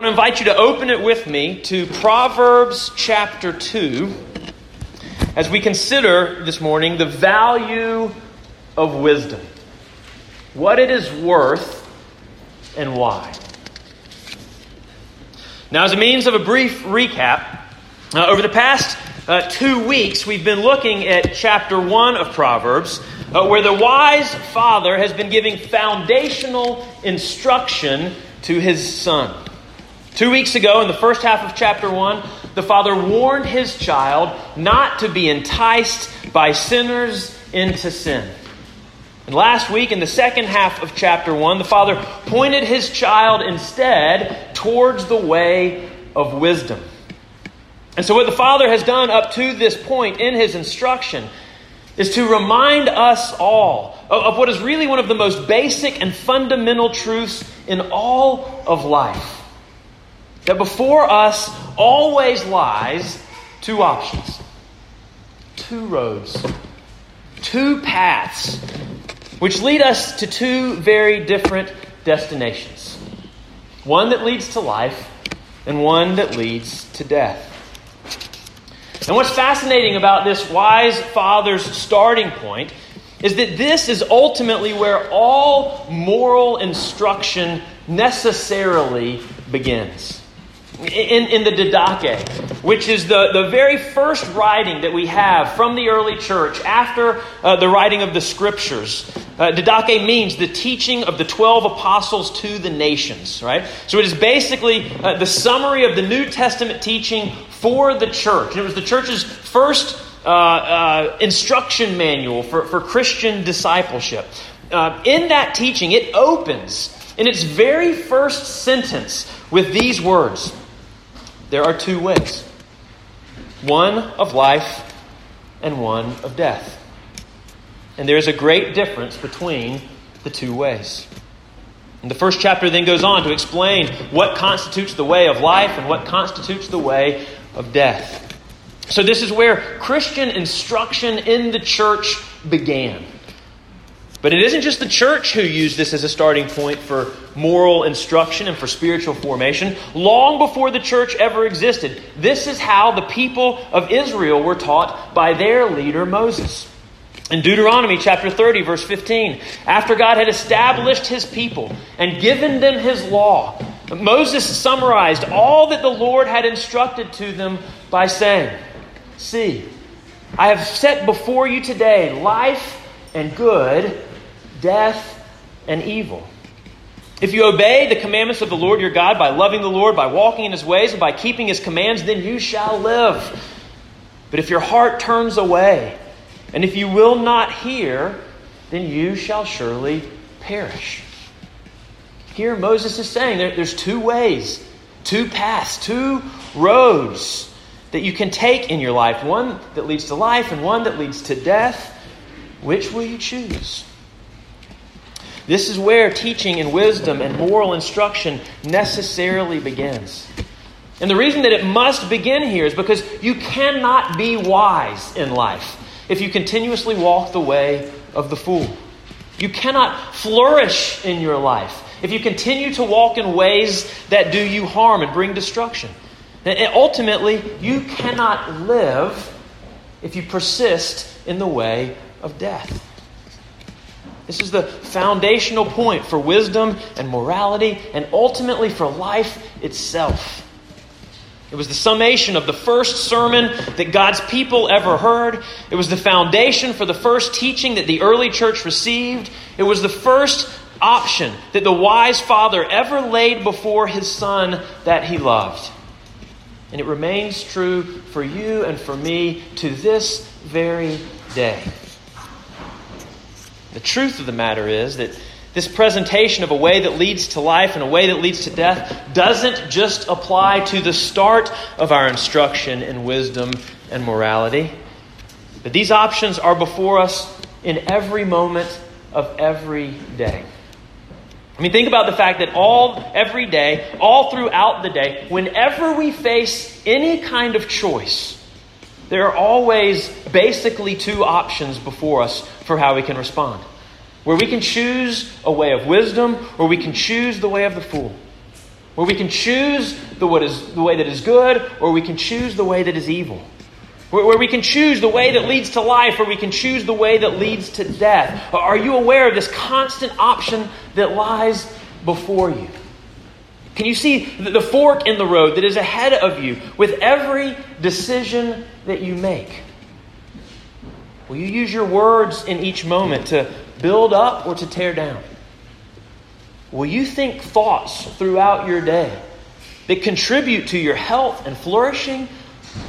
I want to invite you to open it with me to Proverbs chapter 2 as we consider this morning the value of wisdom, what it is worth, and why. Now, as a means of a brief recap, uh, over the past uh, two weeks, we've been looking at chapter 1 of Proverbs, uh, where the wise father has been giving foundational instruction to his son. Two weeks ago, in the first half of chapter 1, the father warned his child not to be enticed by sinners into sin. And last week, in the second half of chapter 1, the father pointed his child instead towards the way of wisdom. And so, what the father has done up to this point in his instruction is to remind us all of, what is really one of the most basic and fundamental truths in all of life that before us always lies two options, two roads, two paths, which lead us to two very different destinations one that leads to life, and one that leads to death. And what's fascinating about this wise father's starting point is that this is ultimately where all moral instruction necessarily begins in, in the Didache, which is the, the very first writing that we have from the early church after uh, the writing of the scriptures. Uh, Didache means the teaching of the 12 apostles to the nations, right? So it is basically uh, the summary of the New Testament teaching for the church. And it was the church's first uh, uh, instruction manual for, for Christian discipleship. Uh, in that teaching, it opens in its very first sentence with these words there are two ways one of life and one of death. And there is a great difference between the two ways. And the first chapter then goes on to explain what constitutes the way of life and what constitutes the way of death. So, this is where Christian instruction in the church began. But it isn't just the church who used this as a starting point for moral instruction and for spiritual formation. Long before the church ever existed, this is how the people of Israel were taught by their leader Moses. In Deuteronomy chapter 30, verse 15, after God had established his people and given them his law, Moses summarized all that the Lord had instructed to them by saying, See, I have set before you today life and good death, and evil. If you obey the commandments of the Lord your God by loving the Lord, by walking in his ways, and by keeping his commands, then you shall live. But if your heart turns away, and if you will not hear, then you shall surely perish. Here, Moses is saying there, there's two ways, two paths, two roads that you can take in your life one that leads to life and one that leads to death. Which will you choose? This is where teaching and wisdom and moral instruction necessarily begins. And the reason that it must begin here is because you cannot be wise in life if you continuously walk the way of the fool. You cannot flourish in your life if you continue to walk in ways that do you harm and bring destruction. And ultimately, you cannot live if you persist in the way of death. This is the foundational point for wisdom and morality and ultimately for life itself. It was the summation of the first sermon that God's people ever heard. It was the foundation for the first teaching that the early church received. It was the first option that the wise father ever laid before his son that he loved. And it remains true for you and for me to this very day. The truth of the matter is that this presentation of a way that leads to life and a way that leads to death doesn't just apply to the start of our instruction in wisdom and morality, but these options are before us in every moment of every day. I mean, think about the fact that all, every day, all throughout the day, whenever we face any kind of choice, there are always basically two options before us for how we can respond. Where we can choose a way of wisdom or we can choose the way of the fool. where we can choose the, what is, the way that is good or we can choose the way that is evil. Where, where we can choose the way that leads to life or we can choose the way that leads to death. Are you aware of this constant option that lies before you? Can you see the fork in the road that is ahead of you with every decision that you make? Will you use your words in each moment to build up or to tear down? Will you think thoughts throughout your day that contribute to your health and flourishing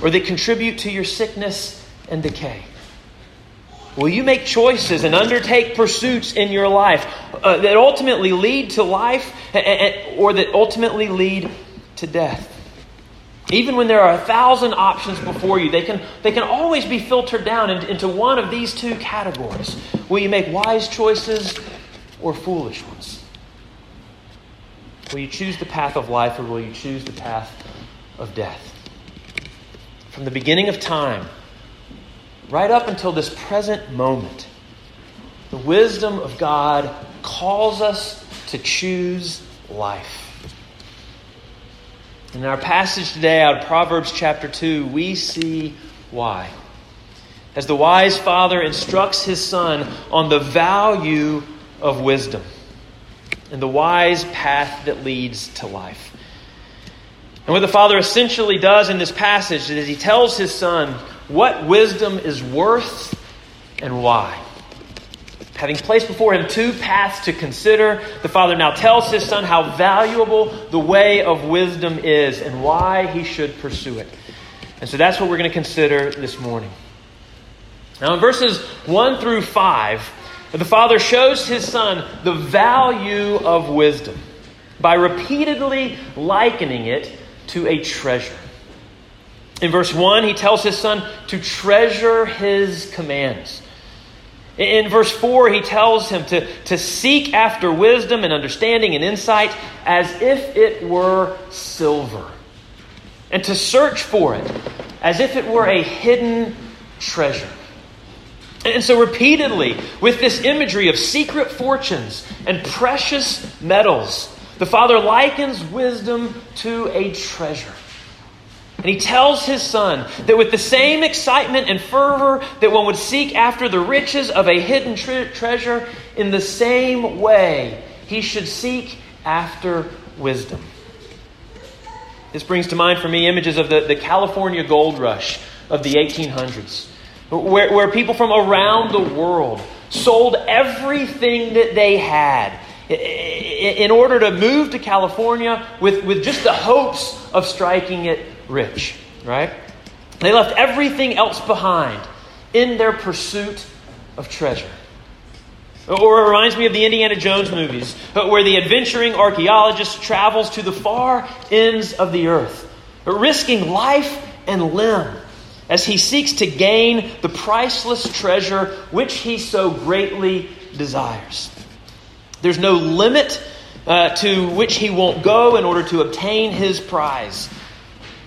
or that contribute to your sickness and decay? Will you make choices and undertake pursuits in your life uh, that ultimately lead to life or that ultimately lead to death? Even when there are a thousand options before you, they can, they can always be filtered down into, into one of these two categories. Will you make wise choices or foolish ones? Will you choose the path of life or will you choose the path of death? From the beginning of time, right up until this present moment, the wisdom of God calls us to choose life. In our passage today out of Proverbs chapter 2, we see why. As the wise father instructs his son on the value of wisdom and the wise path that leads to life. And what the father essentially does in this passage is he tells his son what wisdom is worth and why. Having placed before him two paths to consider, the father now tells his son how valuable the way of wisdom is and why he should pursue it. And so that's what we're going to consider this morning. Now, in verses 1 through 5, the father shows his son the value of wisdom by repeatedly likening it to a treasure. In verse 1, he tells his son to treasure his commands. In verse 4, he tells him to, to seek after wisdom and understanding and insight as if it were silver, and to search for it as if it were a hidden treasure. And so, repeatedly, with this imagery of secret fortunes and precious metals, the Father likens wisdom to a treasure. And he tells his son that with the same excitement and fervor that one would seek after the riches of a hidden tre- treasure, in the same way he should seek after wisdom. This brings to mind for me images of the, the California gold rush of the 1800s where, where people from around the world sold everything that they had in order to move to California with, with just the hopes of striking it rich, right? They left everything else behind in their pursuit of treasure. Or it reminds me of the Indiana Jones movies, where the adventuring archaeologist travels to the far ends of the earth, risking life and limb as he seeks to gain the priceless treasure which he so greatly desires. There's no limit uh, to which he won't go in order to obtain his prize.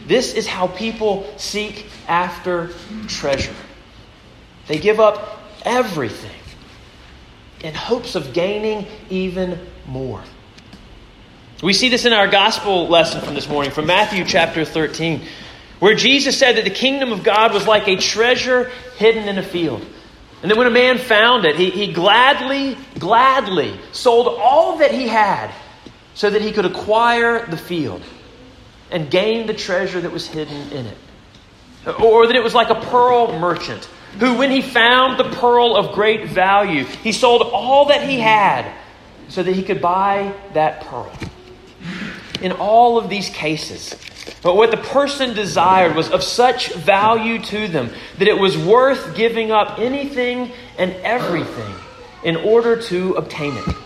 This is how people seek after treasure. They give up everything in hopes of gaining even more. We see this in our gospel lesson from this morning from Matthew chapter 13 where Jesus said that the kingdom of God was like a treasure hidden in a field. And then when a man found it, he, he gladly, gladly sold all that he had so that he could acquire the field and gain the treasure that was hidden in it. Or that it was like a pearl merchant who, when he found the pearl of great value, he sold all that he had so that he could buy that pearl. In all of these cases, but what the person desired was of such value to them that it was worth giving up anything and everything in order to obtain it.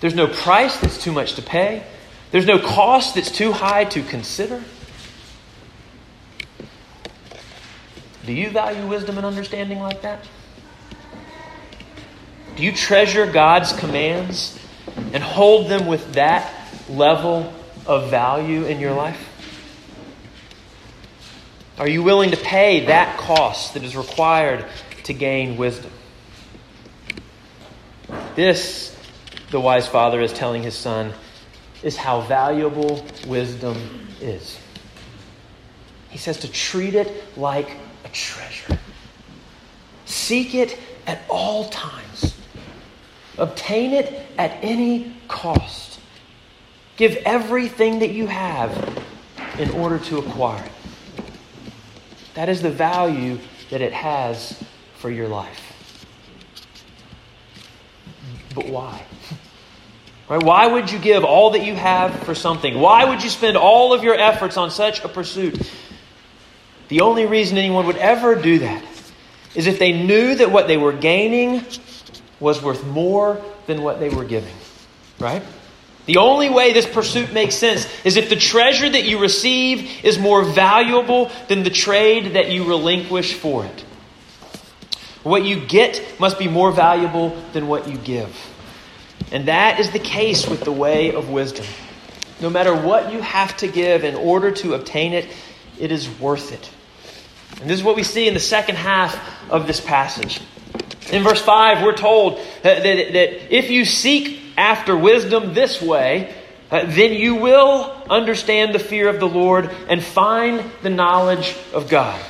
There's no price that's too much to pay, there's no cost that's too high to consider. Do you value wisdom and understanding like that? Do you treasure God's commands and hold them with that level of value in your life? Are you willing to pay that cost that is required to gain wisdom? This, the wise father is telling his son, is how valuable wisdom is. He says to treat it like a treasure. Seek it at all times. Obtain it at any cost. Give everything that you have in order to acquire it. That is the value that it has for your life. But why? Right? Why would you give all that you have for something? Why would you spend all of your efforts on such a pursuit? The only reason anyone would ever do that is if they knew that what they were gaining was worth more than what they were giving. Right? The only way this pursuit makes sense is if the treasure that you receive is more valuable than the trade that you relinquish for it. What you get must be more valuable than what you give. And that is the case with the way of wisdom. No matter what you have to give in order to obtain it, it is worth it. And this is what we see in the second half of this passage. In verse 5, we're told that, that, that if you seek after wisdom this way, uh, then you will understand the fear of the Lord and find the knowledge of God.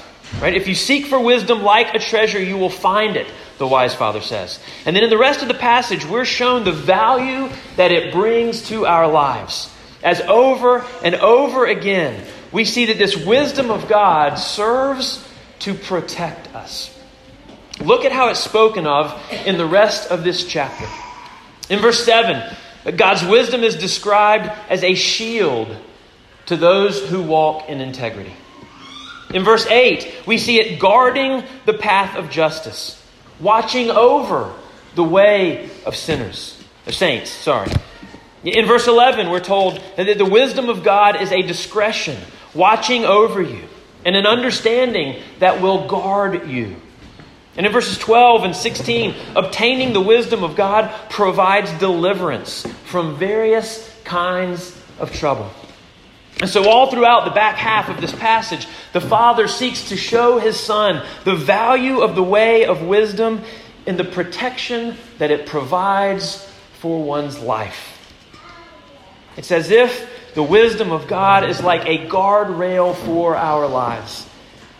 Right? If you seek for wisdom like a treasure, you will find it, the wise father says. And then in the rest of the passage, we're shown the value that it brings to our lives. As over and over again, we see that this wisdom of God serves to protect us. Look at how it's spoken of in the rest of this chapter. In verse 7, God's wisdom is described as a shield to those who walk in integrity. In verse 8, we see it guarding the path of justice, watching over the way of sinners, of saints, sorry. In verse 11, we're told that the wisdom of God is a discretion, watching over you, and an understanding that will guard you. And in verses 12 and 16, obtaining the wisdom of God provides deliverance from various kinds of trouble. And so, all throughout the back half of this passage, the Father seeks to show his Son the value of the way of wisdom in the protection that it provides for one's life. It's as if the wisdom of God is like a guardrail for our lives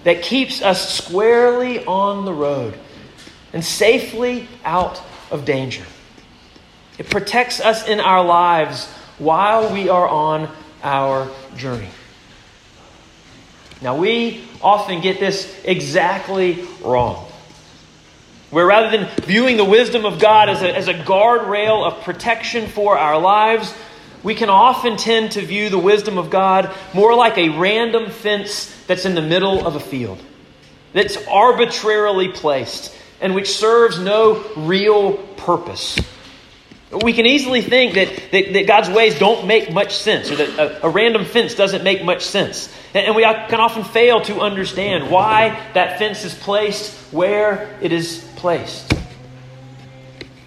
that keeps us squarely on the road and safely out of danger. It protects us in our lives while we are on our journey. Now, we often get this exactly wrong. Where rather than viewing the wisdom of God as a, as a guardrail of protection for our lives, we can often tend to view the wisdom of God more like a random fence that's in the middle of a field, that's arbitrarily placed, and which serves no real purpose. We can easily think that, that, that, God's ways don't make much sense, or that a, a, random fence doesn't make much sense. And, and we can often fail to understand why that fence is placed where it is placed.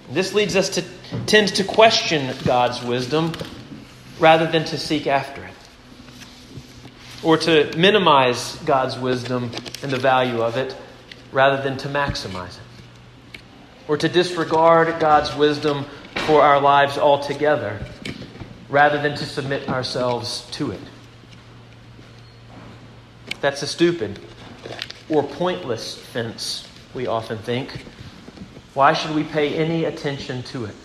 This leads us to tend to question God's wisdom rather than to seek after it, or to minimize God's wisdom and the value of it rather than to maximize it, or to disregard God's wisdom for our lives altogether rather than to submit ourselves to it. That's a stupid or pointless fence, we often think. Why should we pay any attention to it?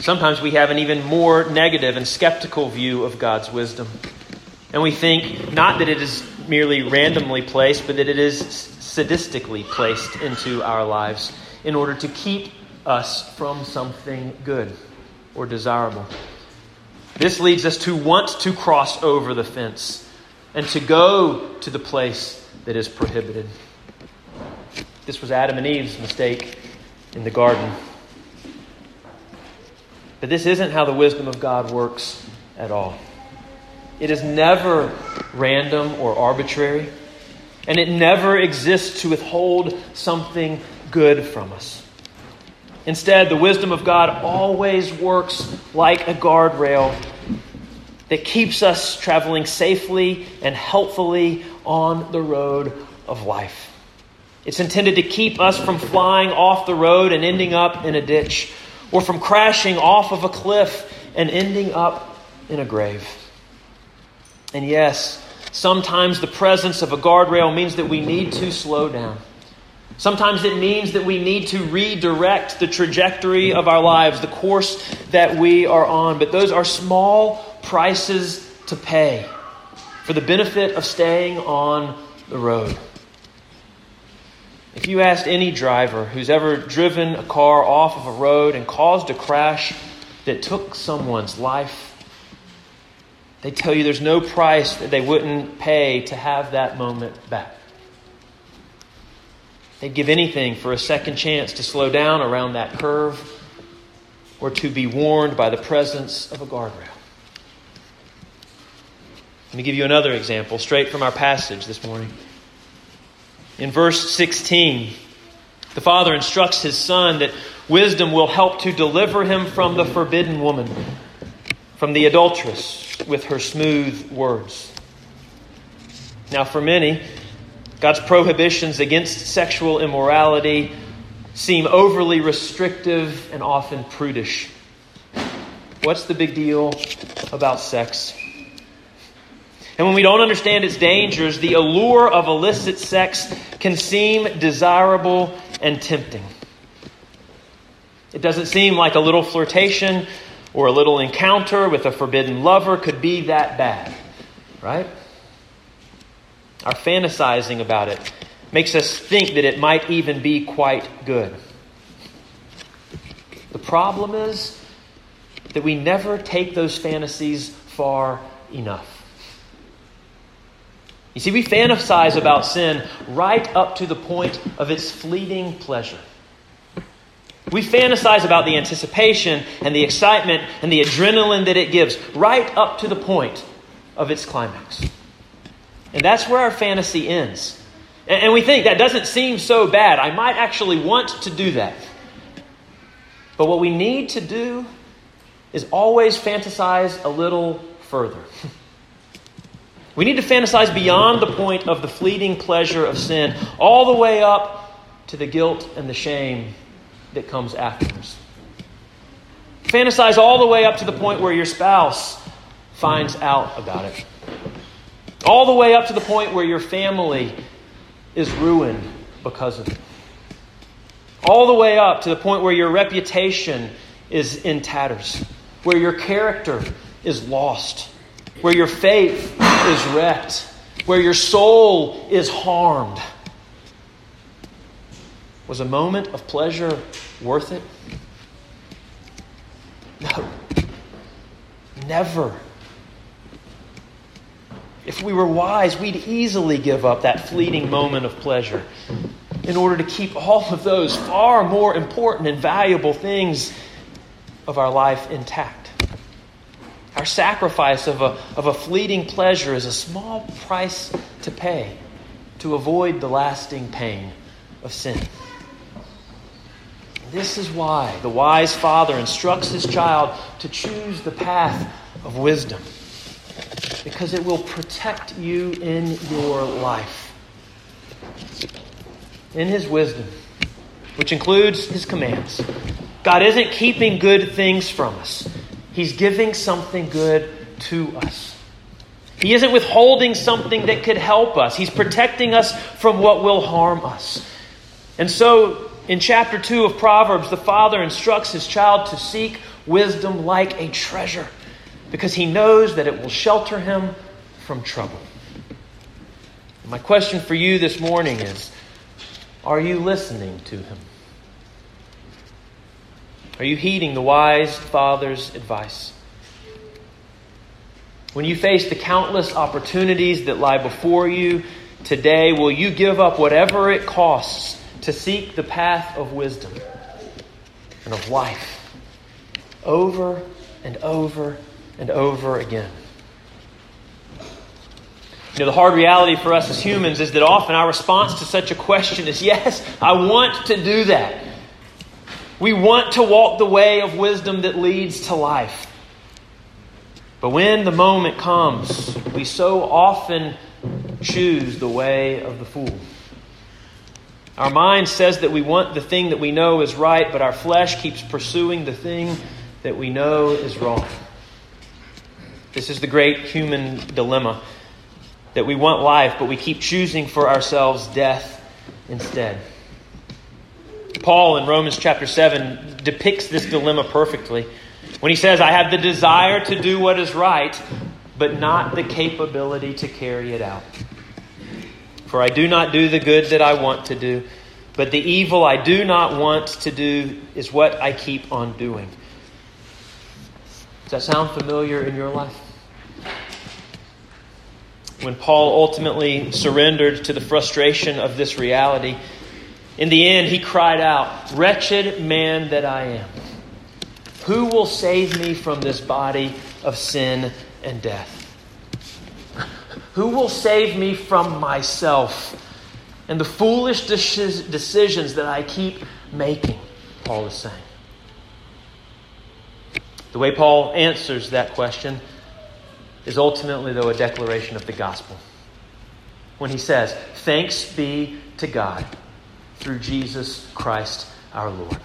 Sometimes we have an even more negative and skeptical view of God's wisdom. And we think not that it is merely randomly placed, but that it is sadistically placed into our lives in order to keep us from something good or desirable. This leads us to want to cross over the fence and to go to the place that is prohibited. This was Adam and Eve's mistake in the garden. But this isn't how the wisdom of God works at all. It is never random or arbitrary, and it never exists to withhold something good from us. Instead, the wisdom of God always works like a guardrail that keeps us traveling safely and helpfully on the road of life. It's intended to keep us from flying off the road and ending up in a ditch, or from crashing off of a cliff and ending up in a grave. And yes, sometimes the presence of a guardrail means that we need to slow down. Sometimes it means that we need to redirect the trajectory of our lives, the course that we are on. But those are small prices to pay for the benefit of staying on the road. If you asked any driver who's ever driven a car off of a road and caused a crash that took someone's life, they tell you there's no price that they wouldn't pay to have that moment back. They'd give anything for a second chance to slow down around that curve or to be warned by the presence of a guardrail. Let me give you another example straight from our passage this morning. In verse 16, the father instructs his son that wisdom will help to deliver him from the forbidden woman, from the adulteress with her smooth words. Now, for many, God's prohibitions against sexual immorality seem overly restrictive and often prudish. What's the big deal about sex? And when we don't understand its dangers, the allure of illicit sex can seem desirable and tempting. It doesn't seem like a little flirtation or a little encounter with a forbidden lover could be that bad, right? Our fantasizing about it makes us think that it might even be quite good. The problem is that we never take those fantasies far enough. You see, we fantasize about sin right up to the point of its fleeting pleasure. We fantasize about the anticipation and the excitement and the adrenaline that it gives right up to the point of its climax. And that's where our fantasy ends. And we think that doesn't seem so bad. I might actually want to do that. But what we need to do is always fantasize a little further. We need to fantasize beyond the point of the fleeting pleasure of sin, all the way up to the guilt and the shame that comes afterwards. Fantasize all the way up to the point where your spouse finds out about it. All the way up to the point where your family is ruined because of it. All the way up to the point where your reputation is in tatters, where your character is lost where your faith is wrecked, where your soul is harmed. Was a moment of pleasure worth it? No. Never. If we were wise, we'd easily give up that fleeting moment of pleasure in order to keep all of those far more important and valuable things of our life intact. Our sacrifice of a, of a fleeting pleasure is a small price to pay to avoid the lasting pain of sin. This is why the wise father instructs his child to choose the path of wisdom, because it will protect you in your life. In his wisdom, which includes his commands, God isn't keeping good things from us. He's giving something good to us. He isn't withholding something that could help us. He's protecting us from what will harm us. And so, in chapter 2 of Proverbs, the father instructs his child to seek wisdom like a treasure because he knows that it will shelter him from trouble. My question for you this morning is Are you listening to him? Are you heeding the wise father's advice? When you face the countless opportunities that lie before you today, will you give up whatever it costs to seek the path of wisdom and of life over and over and over again? You know, the hard reality for us as humans is that often our response to such a question is yes, I want to do that. We want to walk the way of wisdom that leads to life. But when the moment comes, we so often choose the way of the fool. Our mind says that we want the thing that we know is right, but our flesh keeps pursuing the thing that we know is wrong. This is the great human dilemma that we want life, but we keep choosing for ourselves death instead. Paul in Romans chapter 7 depicts this dilemma perfectly when he says, I have the desire to do what is right, but not the capability to carry it out. For I do not do the good that I want to do, but the evil I do not want to do is what I keep on doing. Does that sound familiar in your life? When Paul ultimately surrendered to the frustration of this reality, in the end he cried out, Wretched man that I am, who will save me from this body of sin and death? Who will save me from myself and the foolish decisions that I keep making? Paul is saying. The way Paul answers that question is ultimately, though, a declaration of the gospel. When he says, Thanks be to God through Jesus Christ our Lord.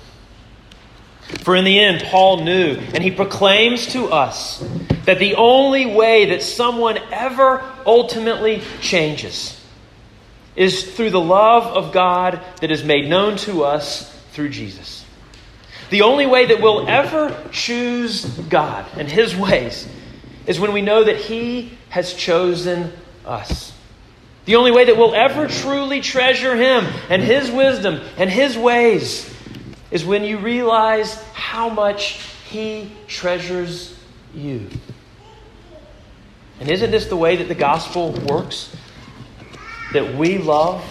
For in the end, Paul knew, and he proclaims to us that the only way that someone ever ultimately changes is through the love of God that is made known to us through Jesus. The only way that we'll ever choose God and His ways is when we know that He has chosen us. The only way that we'll ever truly treasure Him and His wisdom and His ways is when you realize how much He treasures you. And isn't this the way that the gospel works? That we love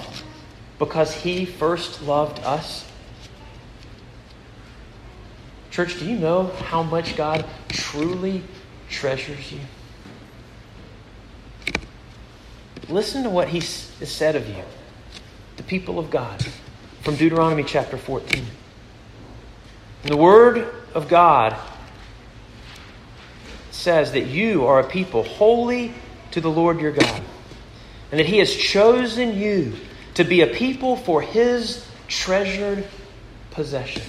because He first loved us? Church, do you know how much God truly treasures you? Listen to what he has said of you, the people of God, from Deuteronomy chapter 14. And the Word of God says that you are a people holy to the Lord your God, and that He has chosen you to be a people for His treasured possession.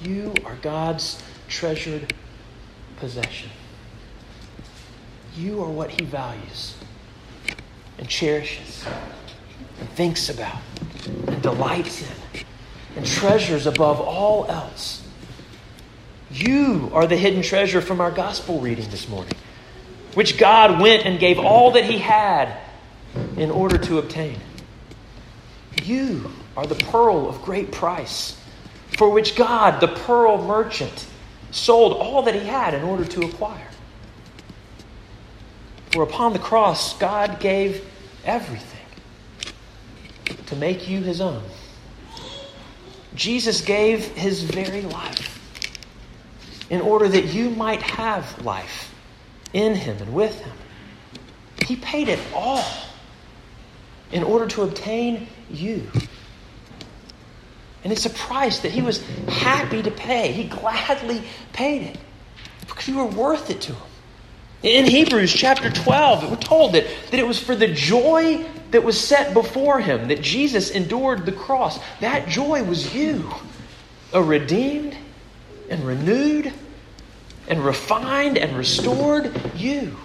You are God's treasured possession. You are what he values and cherishes and thinks about and delights in and treasures above all else. You are the hidden treasure from our gospel reading this morning, which God went and gave all that he had in order to obtain. You are the pearl of great price, for which God, the pearl merchant, sold all that he had in order to acquire. For upon the cross, God gave everything to make you his own. Jesus gave his very life in order that you might have life in him and with him. He paid it all in order to obtain you. And it's a price that he was happy to pay. He gladly paid it because you were worth it to him. In Hebrews chapter 12, we're told that, that it was for the joy that was set before him that Jesus endured the cross. That joy was you, a redeemed and renewed and refined and restored you.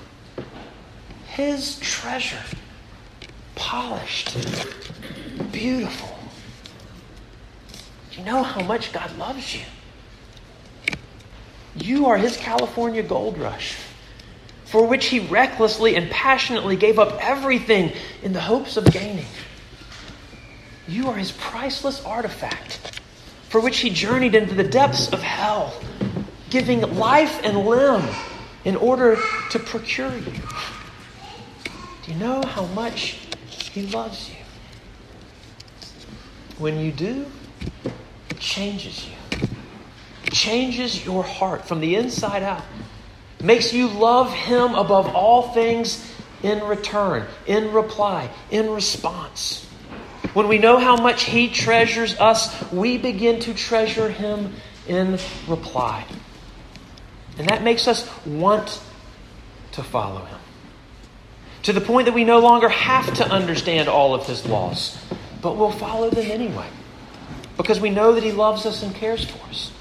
His treasure, polished, beautiful. Do you know how much God loves you? You are His California gold rush, for which He recklessly and passionately gave up everything in the hopes of gaining. You are His priceless artifact, for which He journeyed into the depths of hell, giving life and limb in order to procure you. Do you know how much He loves you? When you do, changes you, changes your heart from the inside out, makes you love Him above all things in return, in reply, in response. When we know how much He treasures us, we begin to treasure Him in reply. And that makes us want to follow Him. To the point that we no longer have to understand all of His laws but we'll follow them anyway because we know that He loves us and cares for us.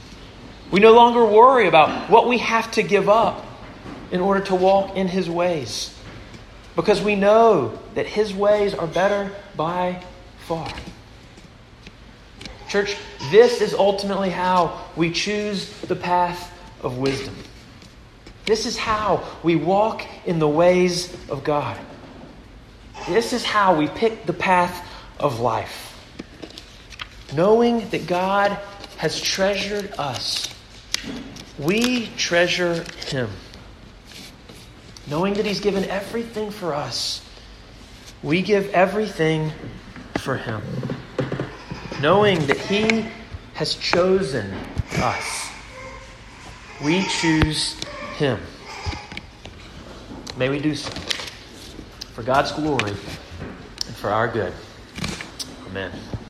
We no longer worry about what we have to give up in order to walk in His ways because we know that His ways are better by far. Church, this is ultimately how we choose the path of wisdom. This is how we walk in the ways of God. This is how we pick the path of life. Knowing that God has treasured us, we treasure Him. Knowing that He's given everything for us, we give everything for Him. Knowing that He has chosen us, we choose Him. May we do so for God's glory and for our good. Amen.